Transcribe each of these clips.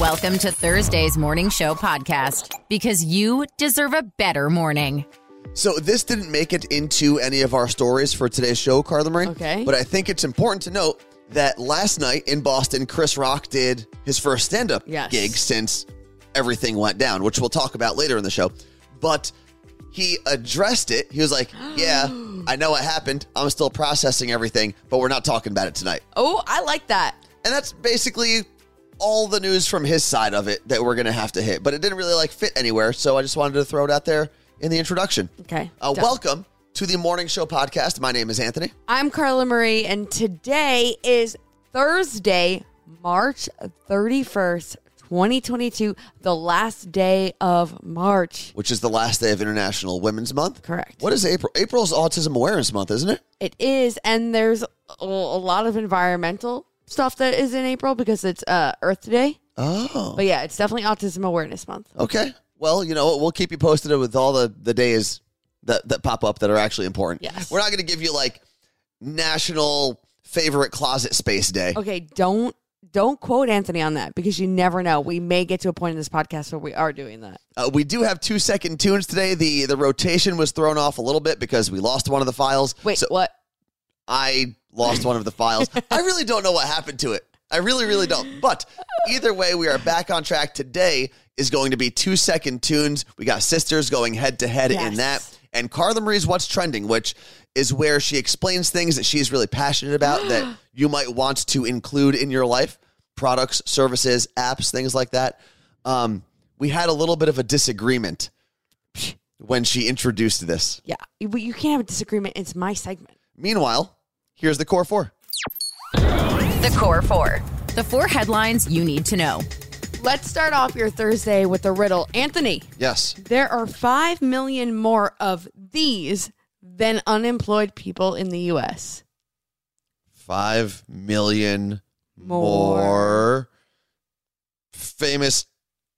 Welcome to Thursday's Morning Show podcast because you deserve a better morning. So this didn't make it into any of our stories for today's show, Carla Marie. Okay. But I think it's important to note that last night in Boston, Chris Rock did his first stand-up Yes. gig since everything went down, which we'll talk about later in the show. But he addressed it. He was like, "Yeah, I know what happened. I'm still processing everything, but we're not talking about it tonight." Oh, I like that. And that's basically all the news from his side of it that we're going to have to hit. But it didn't really like fit anywhere, so I just wanted to throw it out there in the introduction. Okay. Uh, done. welcome to the Morning Show podcast. My name is Anthony. I'm Carla Marie, and today is Thursday, March 31st, 2022, the last day of March. which is the last day of International Women's Month. Correct. What is April? April's Autism Awareness Month, isn't it? It is, and there's a lot of environmental stuff that is in April because it's uh, Earth Day. Oh, But yeah, it's definitely Autism Awareness Month. okay. Well, you know, what? we'll keep you posted with all the the days that that pop up that are actually important. Yes. We're not going to give you like National Favorite Closet Space Day. Okay, don't don't quote Anthony on that because you never know. We may get to a point in this podcast where we are doing that. Uh, we do have two second tunes today. The the rotation was thrown off a little bit because we lost one of the files. Wait, So what? I lost one of the files. I really don't know what happened to it. I really, really don't. But either way, we are back on track. Today is going to be two second tunes. We got sisters going head to head in that. And Carla Marie's What's Trending, which is where she explains things that she's really passionate about that you might want to include in your life products, services, apps, things like that. Um, we had a little bit of a disagreement when she introduced this. Yeah, you you can't have a disagreement. It's my segment. Meanwhile, here's the core four. The Core Four. The four headlines you need to know. Let's start off your Thursday with a riddle. Anthony, Yes. there are 5 million more of these than unemployed people in the U.S. five million More. more, famous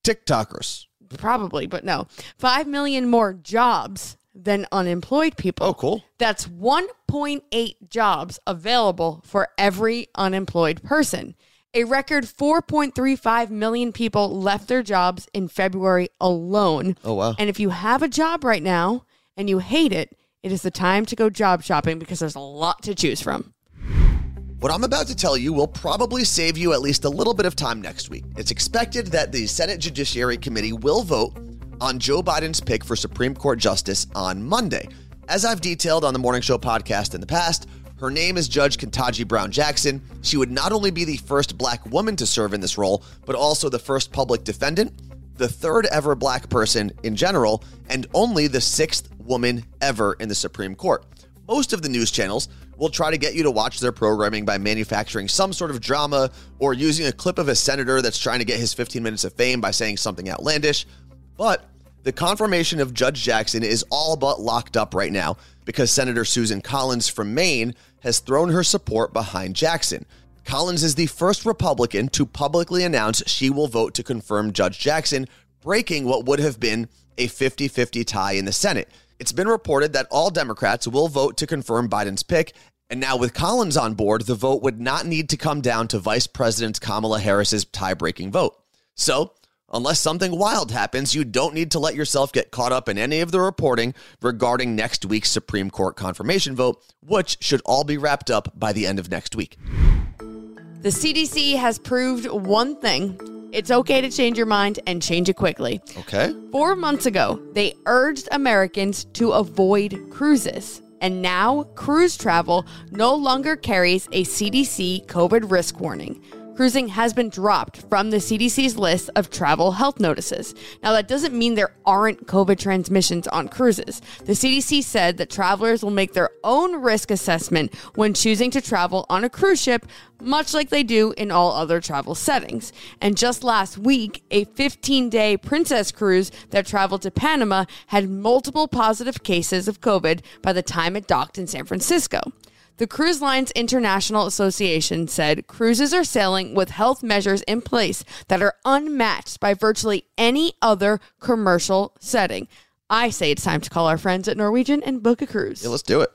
TikTokers. Probably, but no. 5 million more jobs than unemployed people. Oh, cool. That's 1.8 jobs available for every unemployed person. A record 4.35 million people left their jobs in February alone. Oh, wow. And if you have a job right now and you hate it, it is the time to go job shopping because there's a lot to choose from. What I'm about to tell you will probably save you at least a little bit of time next week. It's expected that the Senate Judiciary Committee will vote on Joe Biden's pick for Supreme Court Justice on Monday. As I've detailed on the Morning Show podcast in the past, her name is Judge Ketanji Brown Jackson. She would not only be the first black woman to serve in this role, but also the first public defendant, the third ever black person in general, and only the sixth woman ever in the Supreme Court. Most of the news channels will try to get you to watch their programming by manufacturing some sort of drama or using a clip of a senator that's trying to get his 15 minutes of fame by saying something outlandish. But the confirmation of Judge Jackson is all but locked up right now because Senator Susan Collins from Maine has thrown her support behind Jackson. Collins is the first Republican to publicly announce she will vote to confirm Judge Jackson, breaking what would have been a 50 50 tie in the Senate. It's been reported that all Democrats will vote to confirm Biden's pick. And now, with Collins on board, the vote would not need to come down to Vice President Kamala Harris's tie breaking vote. So, unless something wild happens, you don't need to let yourself get caught up in any of the reporting regarding next week's Supreme Court confirmation vote, which should all be wrapped up by the end of next week. The CDC has proved one thing it's okay to change your mind and change it quickly. Okay. Four months ago, they urged Americans to avoid cruises. And now, cruise travel no longer carries a CDC COVID risk warning. Cruising has been dropped from the CDC's list of travel health notices. Now, that doesn't mean there aren't COVID transmissions on cruises. The CDC said that travelers will make their own risk assessment when choosing to travel on a cruise ship, much like they do in all other travel settings. And just last week, a 15 day Princess cruise that traveled to Panama had multiple positive cases of COVID by the time it docked in San Francisco. The Cruise Lines International Association said cruises are sailing with health measures in place that are unmatched by virtually any other commercial setting. I say it's time to call our friends at Norwegian and book a cruise. Yeah, let's do it.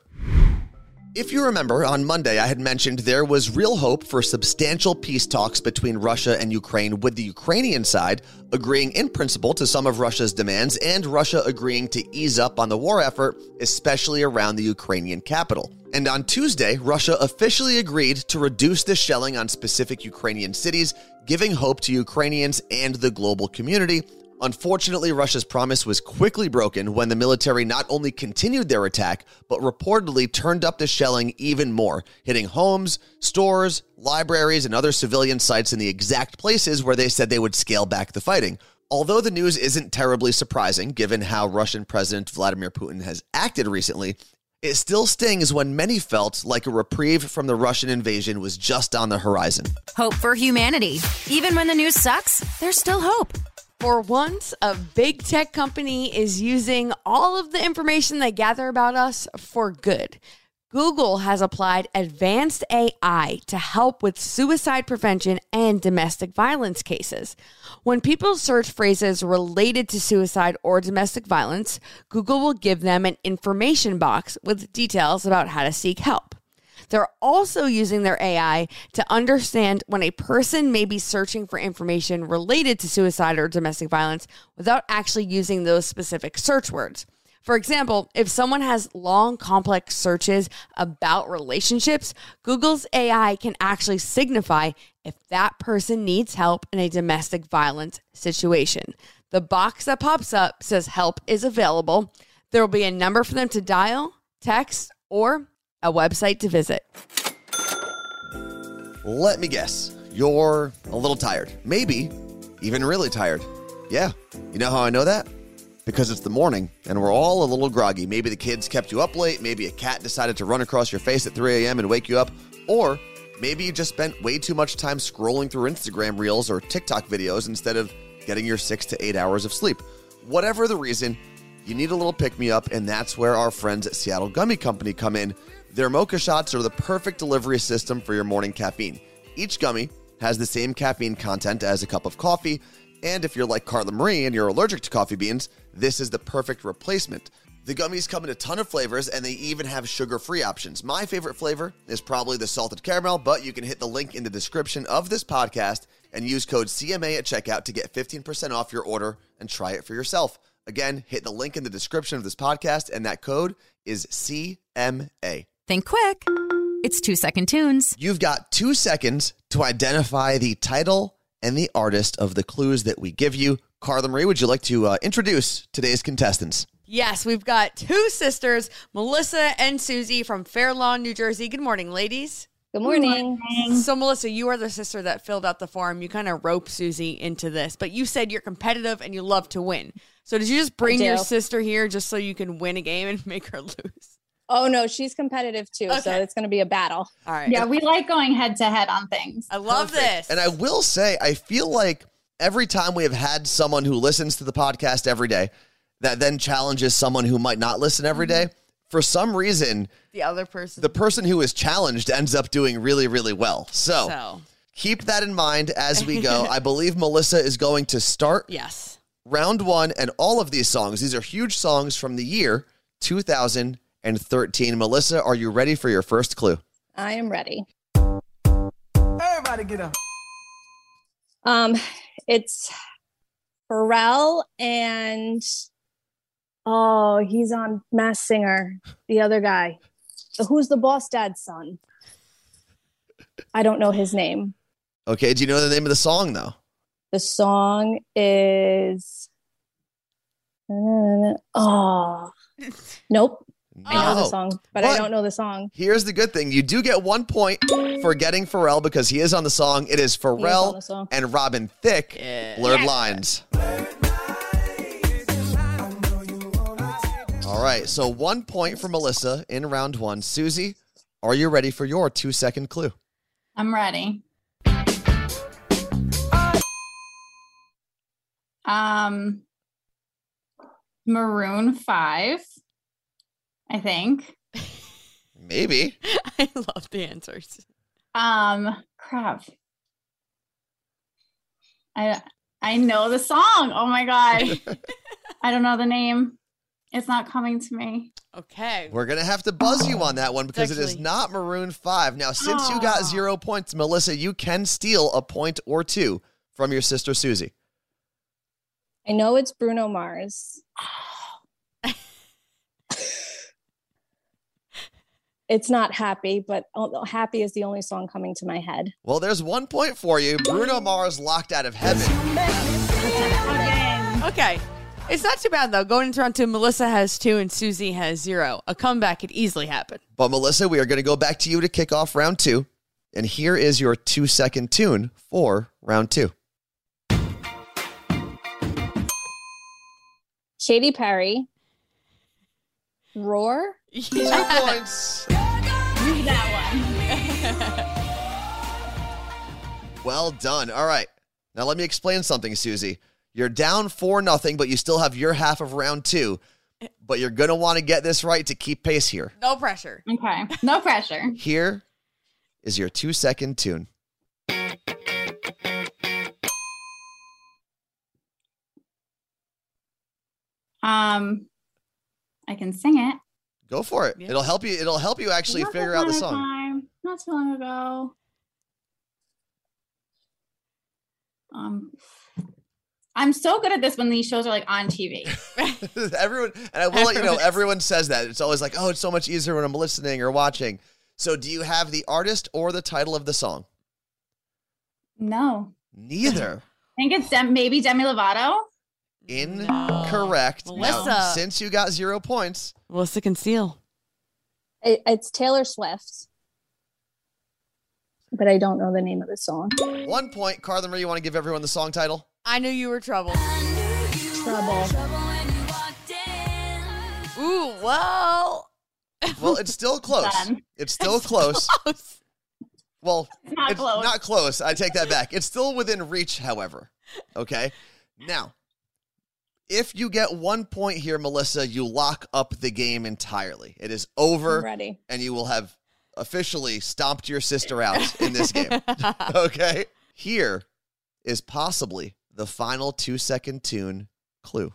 If you remember, on Monday I had mentioned there was real hope for substantial peace talks between Russia and Ukraine, with the Ukrainian side agreeing in principle to some of Russia's demands and Russia agreeing to ease up on the war effort, especially around the Ukrainian capital. And on Tuesday, Russia officially agreed to reduce the shelling on specific Ukrainian cities, giving hope to Ukrainians and the global community Unfortunately, Russia's promise was quickly broken when the military not only continued their attack, but reportedly turned up the shelling even more, hitting homes, stores, libraries, and other civilian sites in the exact places where they said they would scale back the fighting. Although the news isn't terribly surprising given how Russian President Vladimir Putin has acted recently, it still stings when many felt like a reprieve from the Russian invasion was just on the horizon. Hope for humanity. Even when the news sucks, there's still hope. For once, a big tech company is using all of the information they gather about us for good. Google has applied advanced AI to help with suicide prevention and domestic violence cases. When people search phrases related to suicide or domestic violence, Google will give them an information box with details about how to seek help. They're also using their AI to understand when a person may be searching for information related to suicide or domestic violence without actually using those specific search words. For example, if someone has long, complex searches about relationships, Google's AI can actually signify if that person needs help in a domestic violence situation. The box that pops up says help is available. There will be a number for them to dial, text, or a website to visit. Let me guess. You're a little tired. Maybe even really tired. Yeah. You know how I know that? Because it's the morning and we're all a little groggy. Maybe the kids kept you up late. Maybe a cat decided to run across your face at 3 a.m. and wake you up. Or maybe you just spent way too much time scrolling through Instagram reels or TikTok videos instead of getting your six to eight hours of sleep. Whatever the reason, you need a little pick me up, and that's where our friends at Seattle Gummy Company come in. Their mocha shots are the perfect delivery system for your morning caffeine. Each gummy has the same caffeine content as a cup of coffee, and if you're like Carla Marie and you're allergic to coffee beans, this is the perfect replacement. The gummies come in a ton of flavors and they even have sugar free options. My favorite flavor is probably the salted caramel, but you can hit the link in the description of this podcast and use code CMA at checkout to get 15% off your order and try it for yourself. Again, hit the link in the description of this podcast, and that code is CMA. Think quick. It's two second tunes. You've got two seconds to identify the title and the artist of the clues that we give you. Carla Marie, would you like to uh, introduce today's contestants? Yes, we've got two sisters, Melissa and Susie from Fair Lawn, New Jersey. Good morning, ladies. Good morning. So, Melissa, you are the sister that filled out the form. You kind of rope Susie into this, but you said you're competitive and you love to win. So, did you just bring your sister here just so you can win a game and make her lose? Oh no, she's competitive too, so it's going to be a battle. All right. Yeah, we like going head to head on things. I love Perfect. this. And I will say, I feel like every time we have had someone who listens to the podcast every day that then challenges someone who might not listen every day, mm-hmm. for some reason, the other person. the person who is challenged ends up doing really, really well. So, so, keep that in mind as we go. I believe Melissa is going to start yes. round one and all of these songs. These are huge songs from the year 2013. Melissa, are you ready for your first clue? I am ready. Everybody get up. Um, it's Pharrell and oh, he's on Mass Singer. The other guy, who's the boss dad's son? I don't know his name. Okay, do you know the name of the song though? The song is oh nope. I know the song, but But- I don't know the song. Here's the good thing. You do get one point for getting Pharrell because he is on the song. It is on Pharrell the song. and Robin Thicke, Blurred Lines. All right, so one point for Melissa in round one. Susie, are you ready for your two second clue? I'm ready. Um, Maroon Five, I think. Maybe. I love the answers. Um, crap. I I know the song. Oh my god, I don't know the name. It's not coming to me. Okay. We're going to have to buzz you on that one because it is not Maroon 5. Now, since you got zero points, Melissa, you can steal a point or two from your sister Susie. I know it's Bruno Mars. it's not happy, but oh, happy is the only song coming to my head. Well, there's one point for you. Bruno Mars locked out of heaven. Okay. It's not too bad though. Going into round two, Melissa has two and Susie has zero. A comeback could easily happen. But Melissa, we are going to go back to you to kick off round two. And here is your two second tune for round two. Katy Perry. Roar. Two points. That one. Well done. All right. Now let me explain something, Susie. You're down four nothing, but you still have your half of round two. But you're gonna want to get this right to keep pace here. No pressure. Okay. No pressure. Here is your two second tune. Um, I can sing it. Go for it. Yeah. It'll help you. It'll help you actually Once figure out the song. Time, not too long ago. Um, I'm so good at this when these shows are like on TV. everyone, and I will let you know, Everyone- everyone says that. It's always like, oh, it's so much easier when I'm listening or watching. So, do you have the artist or the title of the song? No, Neither. I think it's Dem- maybe Demi Lovato. Incorrect. Now, Melissa. since you got zero points, Melissa can steal. It- it's Taylor Swift. But I don't know the name of the song. one point. Carlin, you want to give everyone the song title? I knew you were trouble. Trouble. Ooh, well. Well, it's still close. Done. It's still close. Well, It's not it's close. not close. I take that back. It's still within reach, however. Okay. Now, if you get one point here, Melissa, you lock up the game entirely. It is I'm over, ready. and you will have officially stomped your sister out in this game. okay. Here is possibly the final two second tune clue.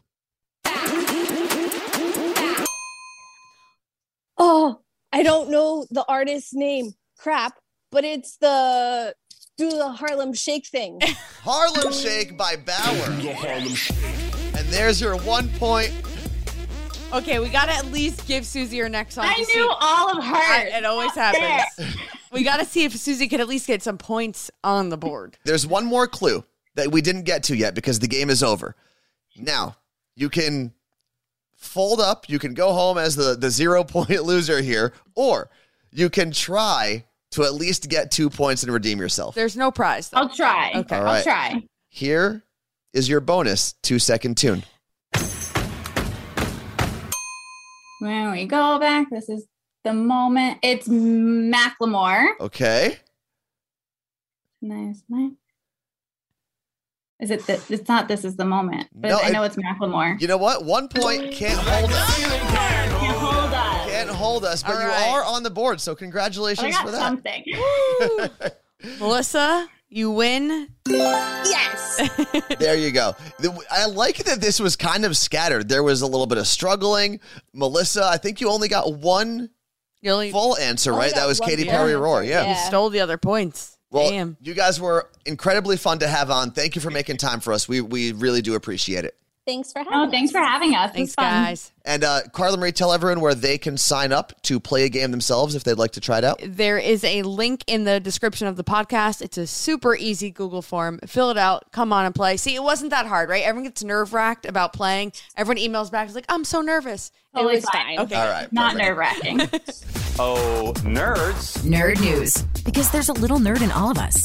Oh, I don't know the artist's name. Crap. But it's the do the Harlem Shake thing. Harlem Shake by Baauer. And there's your one point. Okay, we gotta at least give Susie her next song. I knew see. all of I- hers. it always happens. we gotta see if Susie could at least get some points on the board. There's one more clue that we didn't get to yet because the game is over. Now, you can fold up, you can go home as the, the zero point loser here, or you can try to at least get two points and redeem yourself. There's no prize though. I'll try. Okay. All I'll try. Here is your bonus two second tune. When we go back, this is the moment. It's Macklemore. Okay. Nice, nice. Is it? Th- it's not. This is the moment, but No, I it- know it's Macklemore. You know what? One point can't hold us. Can't hold us. Can't hold us, but All you are on the board, so But oh, I congratulations got for that. something. Melissa, you win. yes. There you go. I like that this was kind of scattered. There was a little bit of struggling. Melissa, I think you only got one only full answer, right? That was one Katy full Perry Roar. Yeah. you stole the other points. Well, Damn. you guys were incredibly fun to have on. Thank you for making time for us. We we really do appreciate it. Thanks for having Oh, us. thanks for having us. Thanks, fun. guys. And uh, Carla Marie, tell everyone where they can sign up to play a game themselves if they'd like to try it out. There is a link in the description of the podcast. It's a super easy Google form. Fill it out. Come on and play. See, it wasn't that hard, right? Everyone gets nerve wracked about playing. Everyone emails back. It's like, I'm so nervous. It Totally was fine. fine. Okay. All right. Not nerve wracking. Oh, nerds. Nerd news. Because there's a little nerd in all of us.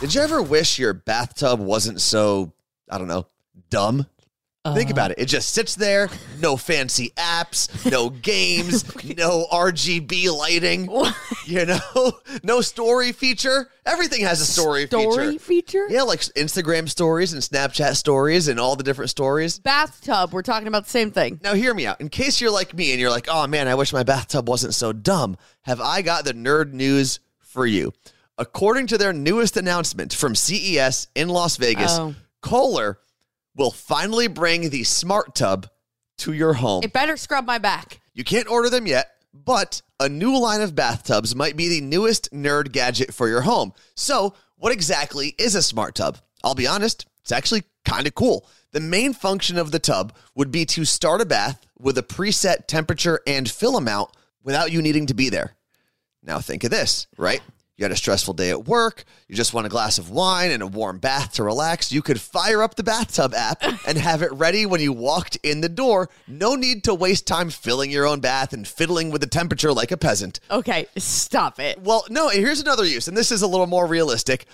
Did you ever wish your bathtub wasn't so, I don't know, dumb? Think about uh-huh. it. It just sits there, no fancy apps, no games, no RGB lighting, you know, no story feature. Everything has a story, feature. Story feature. feature? Yeah, like Instagram stories and Snapchat stories and all the different stories. Bathtub. We're talking about the same thing. Now, hear me out. In case you're like me and you're like, oh man, I wish my bathtub wasn't so dumb, have I got the nerd news for you? According to their newest announcement from CES in Las Vegas, Oh. Kohler will finally bring the smart tub to your home. It better scrub my back. You can't order them yet, but a new line of bathtubs might be the newest nerd gadget for your home. So, what exactly is a smart tub? I'll be honest, it's actually kind of cool. The main function of the tub would be to start a bath with a preset temperature and fill amount without you needing to be there. Now, think of this, right? You had a stressful day at work, you just want a glass of wine and a warm bath to relax. You could fire up the bathtub app and have it ready when you walked in the door. No need to waste time filling your own bath and fiddling with the temperature like a peasant. Okay, stop it. Well, no, here's another use, and this is a little more realistic.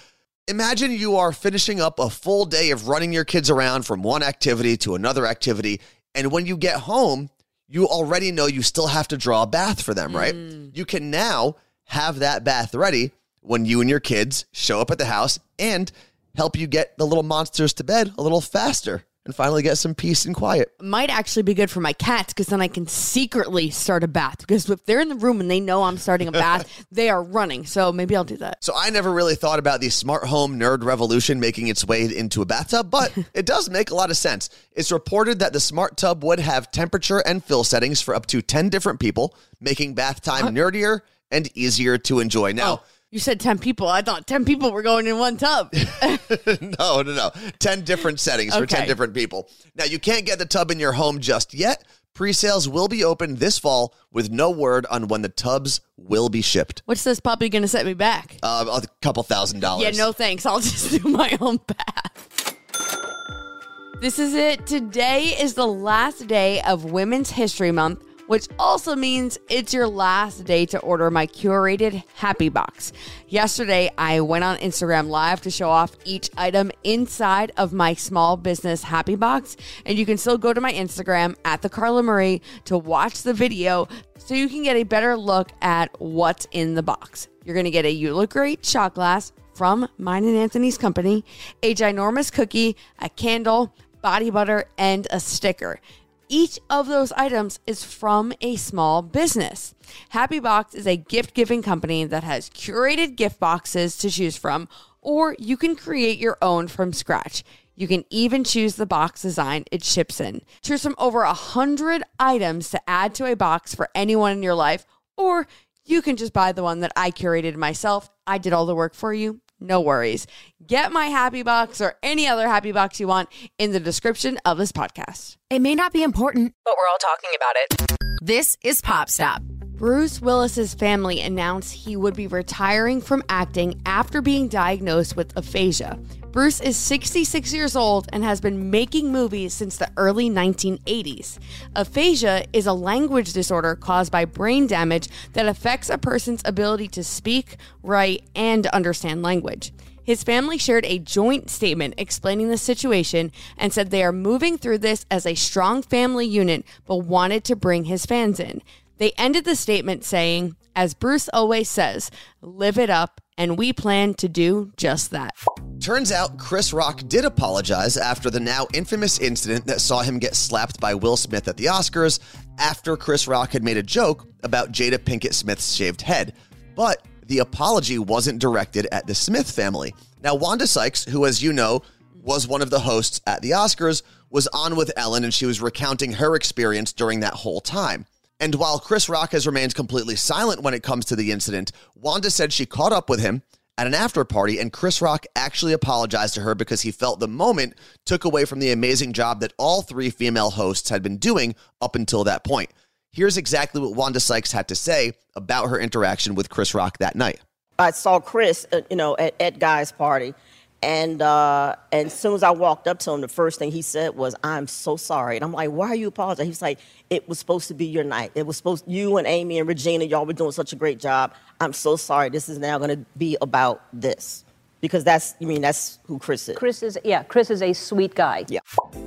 Imagine you are finishing up a full day of running your kids around from one activity to another activity, and when you get home, you already know you still have to draw a bath for them, right? Mm. You can now have that bath ready when you and your kids show up at the house and help you get the little monsters to bed a little faster and finally get some peace and quiet. Might actually be good for my cats because then I can secretly start a bath. Because if they're in the room and they know I'm starting a bath, they are running. So maybe I'll do that. So I never really thought about the smart home nerd revolution making its way into a bathtub, but it does make a lot of sense. It's reported that the smart tub would have temperature and fill settings for up to 10 different people, making bath time nerdier and easier to enjoy. Now, Oh, you said 10 people. I thought 10 people were going in one tub. no, no, no. 10 different settings for 10 different people. Now, you can't get the tub in your home just yet. Pre-sales will be open this fall with no word on when the tubs will be shipped. What's this puppy going to set me back? Uh, a couple thousand dollars. Yeah, no thanks. I'll just do my own bath. This is it. Today is the last day of Women's History Month, which also means it's your last day to order my curated Happy Box. Yesterday, I went on Instagram Live to show off each item inside of my small business Happy Box, and you can still go to my Instagram at the Carla Marie to watch the video so you can get a better look at what's in the box. You're going to get a You Look Great shot glass from mine and Anthony's company, a ginormous cookie, a candle, body butter, and a sticker. Each of those items is from a small business. Happy Box is a gift giving company that has curated gift boxes to choose from, or you can create your own from scratch. You can even choose the box design it ships in. Choose from over a hundred items to add to a box for anyone in your life, or you can just buy the one that I curated myself. I did all the work for you. No worries. Get my happy box or any other happy box you want in the description of this podcast. It may not be important, but we're all talking about it. This is Pop Stop. Bruce Willis's family announced he would be retiring from acting after being diagnosed with aphasia. Bruce is 66 years old and has been making movies since the early 1980s. Aphasia is a language disorder caused by brain damage that affects a person's ability to speak, write, and understand language. His family shared a joint statement explaining the situation and said they are moving through this as a strong family unit, but wanted to bring his fans in. They ended the statement saying, as Bruce always says, live it up, and we plan to do just that. Turns out Chris Rock did apologize after the now infamous incident that saw him get slapped by Will Smith at the Oscars after Chris Rock had made a joke about Jada Pinkett Smith's shaved head. But the apology wasn't directed at the Smith family. Now, Wanda Sykes, who, as you know, was one of the hosts at the Oscars, was on with Ellen and she was recounting her experience during that whole time. And while Chris Rock has remained completely silent when it comes to the incident, Wanda said she caught up with him at an after party and Chris Rock actually apologized to her because he felt the moment took away from the amazing job that all three female hosts had been doing up until that point. Here's exactly what Wanda Sykes had to say about her interaction with Chris Rock that night. I saw Chris, uh, you know, at, at Guy's party, and uh, and as soon as I walked up to him, the first thing he said was, "I'm so sorry." And I'm like, "Why are you apologizing?" He's like, "It was supposed to be your night. It was supposed you and Amy and Regina, y'all were doing such a great job. I'm so sorry. This is now going to be about this." Because that's, you mean, that's who Chris is. Chris is yeah, Chris is a sweet guy. Yeah.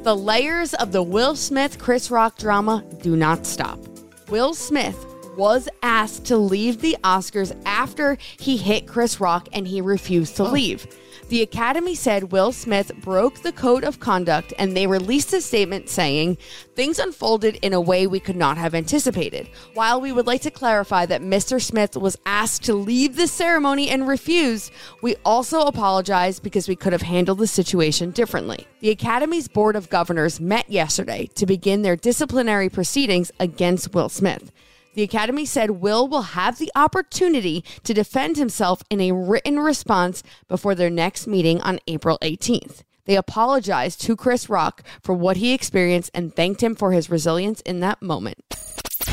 The layers of the Will Smith Chris Rock drama do not stop. Will Smith, was asked to leave the Oscars after he hit Chris Rock and he refused to oh. leave. The Academy said Will Smith broke the code of conduct and they released a statement saying, Things unfolded in a way we could not have anticipated. While we would like to clarify that Mr. Smith was asked to leave the ceremony and refused, we also apologize because we could have handled the situation differently. The Academy's Board of Governors met yesterday to begin their disciplinary proceedings against Will Smith. The Academy said Will will have the opportunity to defend himself in a written response before their next meeting on April 18th. They apologized to Chris Rock for what he experienced and thanked him for his resilience in that moment.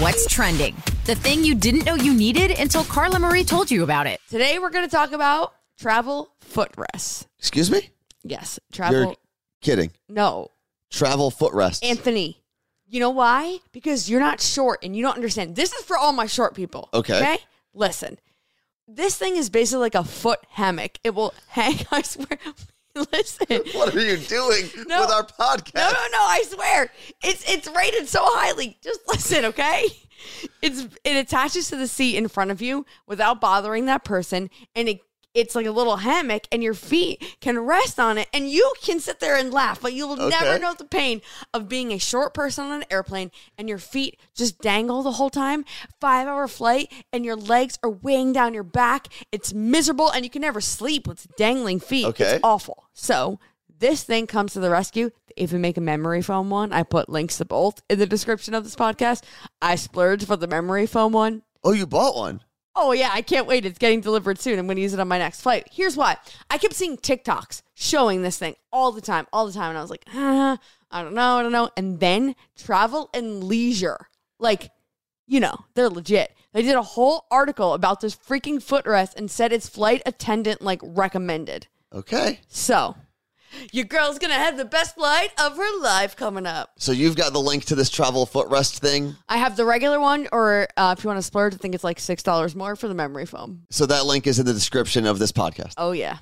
What's trending? The thing you didn't know you needed until Carla Marie told you about it. Today we're going to talk about travel footrests. Excuse me? Yes, travel. You're kidding. no, Travel footrests. Anthony. You know why? Because you're not short and you don't understand. This is for all my short people. Okay. Okay? Listen. This thing is basically like a foot hammock. It will hang, I swear. Listen. what are you doing No. with our podcast? No, no, no, I swear. It's it's rated so highly. Just listen, okay? It's it attaches to the seat in front of you without bothering that person and it it's like a little hammock and your feet can rest on it and you can sit there and laugh, but you will never know the pain of being a short person on an airplane and your feet just dangle the whole time. 5-hour flight and your legs are weighing down your back. It's miserable and you can never sleep with dangling feet. Okay. It's awful. So this thing comes to the rescue. They even make a memory foam one. I put links to both in the description of this podcast. I splurged for the memory foam one. Oh, you bought one. Oh yeah, I can't wait. It's getting delivered soon. I'm going to use it on my next flight. Here's why. I kept seeing TikToks showing this thing all the time, all the time, and I was like, ah, I don't know, I don't know. And then Travel and Leisure, like, you know, they're legit. They did a whole article about this freaking footrest and said its flight attendant like recommended. Okay. So, your girl's gonna have the best flight of her life coming up. So you've got the link to this travel footrest thing. I have the regular one, or uh, if you want to splurge, I think it's like six dollars more for the memory foam. So that link is in the description of this podcast. Oh yeah,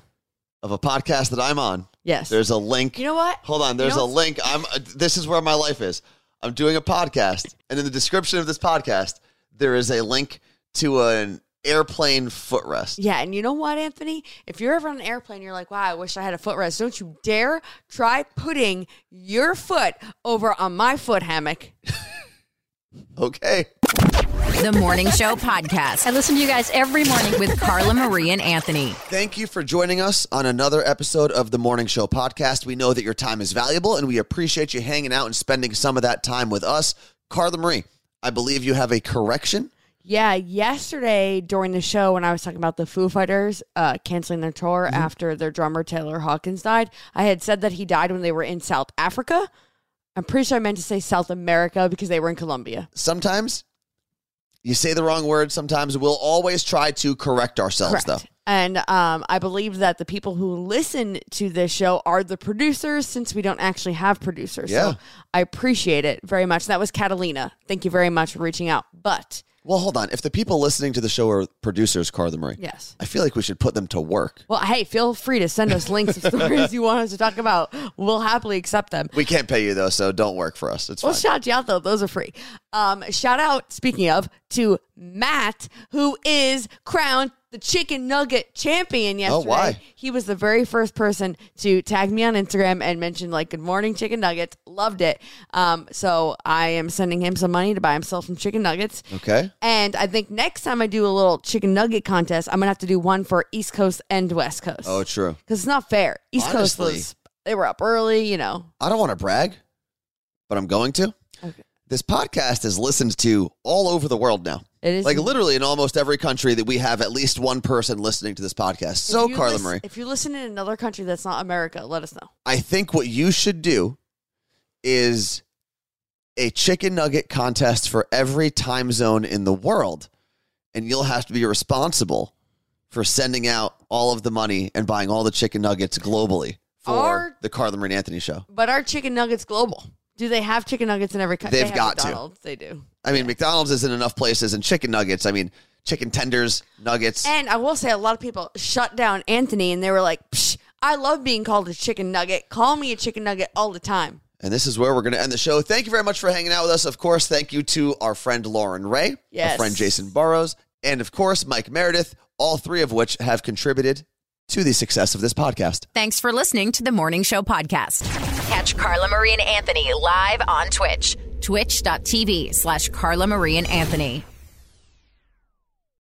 Of a podcast that I'm on. yes. There's a link. you know what? Hold on. You There's know a link. I'm. uh, This is where my life is. I'm doing a podcast, and in the description of this podcast, there is a link to an airplane footrest. Yeah, and you know what, Anthony? If you're ever on an airplane, you're like, "Wow, I wish I had a footrest." Don't you dare try putting your foot over on my foot hammock. Okay. The Morning Show Podcast I listen to you guys every morning. with Carla Marie and Anthony. Thank you for joining us on another episode of the Morning Show podcast. We know that your time is valuable, and we appreciate you hanging out and spending some of that time with us. Carla Marie, I believe you have a correction. Yeah, yesterday during the show when I was talking about the Foo Fighters uh, canceling their tour after their drummer Taylor Hawkins died, I had said that he died when they were in South Africa. I'm pretty sure I meant to say South America because they were in Colombia. Sometimes you say the wrong word. Sometimes we'll always try to correct ourselves, though. And um, I believe that the people who listen to this show are the producers since we don't actually have producers. Yeah. So I appreciate it very much. That was Catalina. Thank you very much for reaching out. But Well, hold on. If the people listening to the show are producers, Carla Marie, yes. I feel like we should put them to work. Well, hey, feel free to send us links of stories you want us to talk about. We'll happily accept them. We can't pay you though, so don't work for us. It's We'll fine. shout you out though; those are free. Um, shout out, speaking of, to Matt, who is crowned the chicken nugget champion yesterday. Oh, why? He was the very first person to tag me on Instagram and mention like "Good morning, chicken nuggets." Loved it. Um, so I am sending him some money to buy himself some chicken nuggets. Okay. And I think next time I do a little chicken nugget contest, I'm gonna have to do one for East Coast and West Coast. Oh, true. because it's not fair. East Coast was they were up early, you know. I don't want to brag, but I'm going to. Okay. This podcast is listened to all over the world now. It is Like literally in almost every country that we have at least one person listening to this podcast. So, Carla Marie, If you listen in another country that's not America, let us know. I think what you should do is a chicken nugget contest for every time zone in the world. And you'll have to be responsible for sending out all of the money and buying all the chicken nuggets globally for Our- the Carla Marie and Anthony show. But our chicken nuggets global. Do they have chicken nuggets in every country? They've got to. McDonald's. They do. I mean, McDonald's is in enough places and chicken nuggets. I mean, chicken tenders, nuggets. And I will say, a lot of people shut down Anthony, and they were like, Psh, "I love being called a chicken nugget. Call me a chicken nugget all the time." And this is where we're going to end the show. Thank you very much for hanging out with us. Of course, thank you to our friend Lauren Ray, Yes. our friend Jason Burrows, and of course, Mike Meredith, all three of which have contributed to the success of this podcast. Thanks for listening to the Morning Show podcast. Catch Carla Marie and Anthony live on Twitch, twitch.tv slash Carla Marie and Anthony.